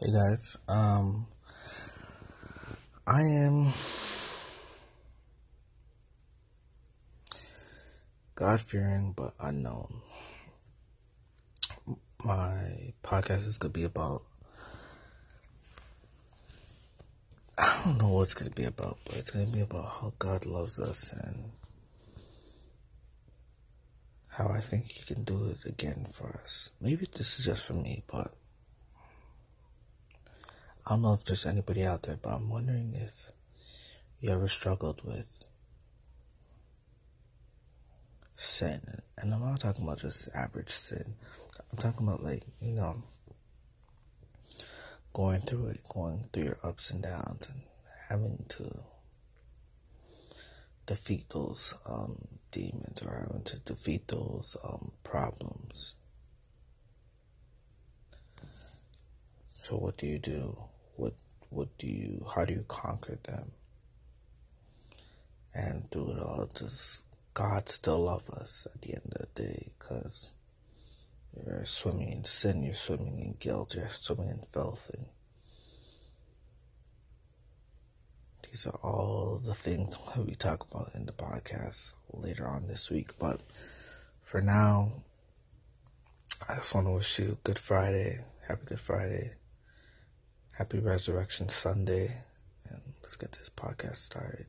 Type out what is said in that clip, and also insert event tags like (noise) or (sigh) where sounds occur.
Hey guys, um, I am God fearing but unknown. My podcast is gonna be about. I don't know what it's gonna be about, but it's gonna be about how God loves us and how I think He can do it again for us. Maybe this is just for me, but I don't know if there's anybody out there, but I'm wondering if you ever struggled with sin. And I'm not talking about just average sin. I'm talking about like, you know, going through it, going through your ups and downs and having to defeat those um, demons or having to defeat those um, problems. So what do you do? What what do you how do you conquer them? And through it all does god still love us at the end of the day? Because you're swimming in sin you're swimming in guilt you're swimming in filth and these are all the things (laughs) we talk about in the podcast later on this week. But for now i just want to wish you good friday. Happy good friday Happy Resurrection Sunday, and let's get this podcast started.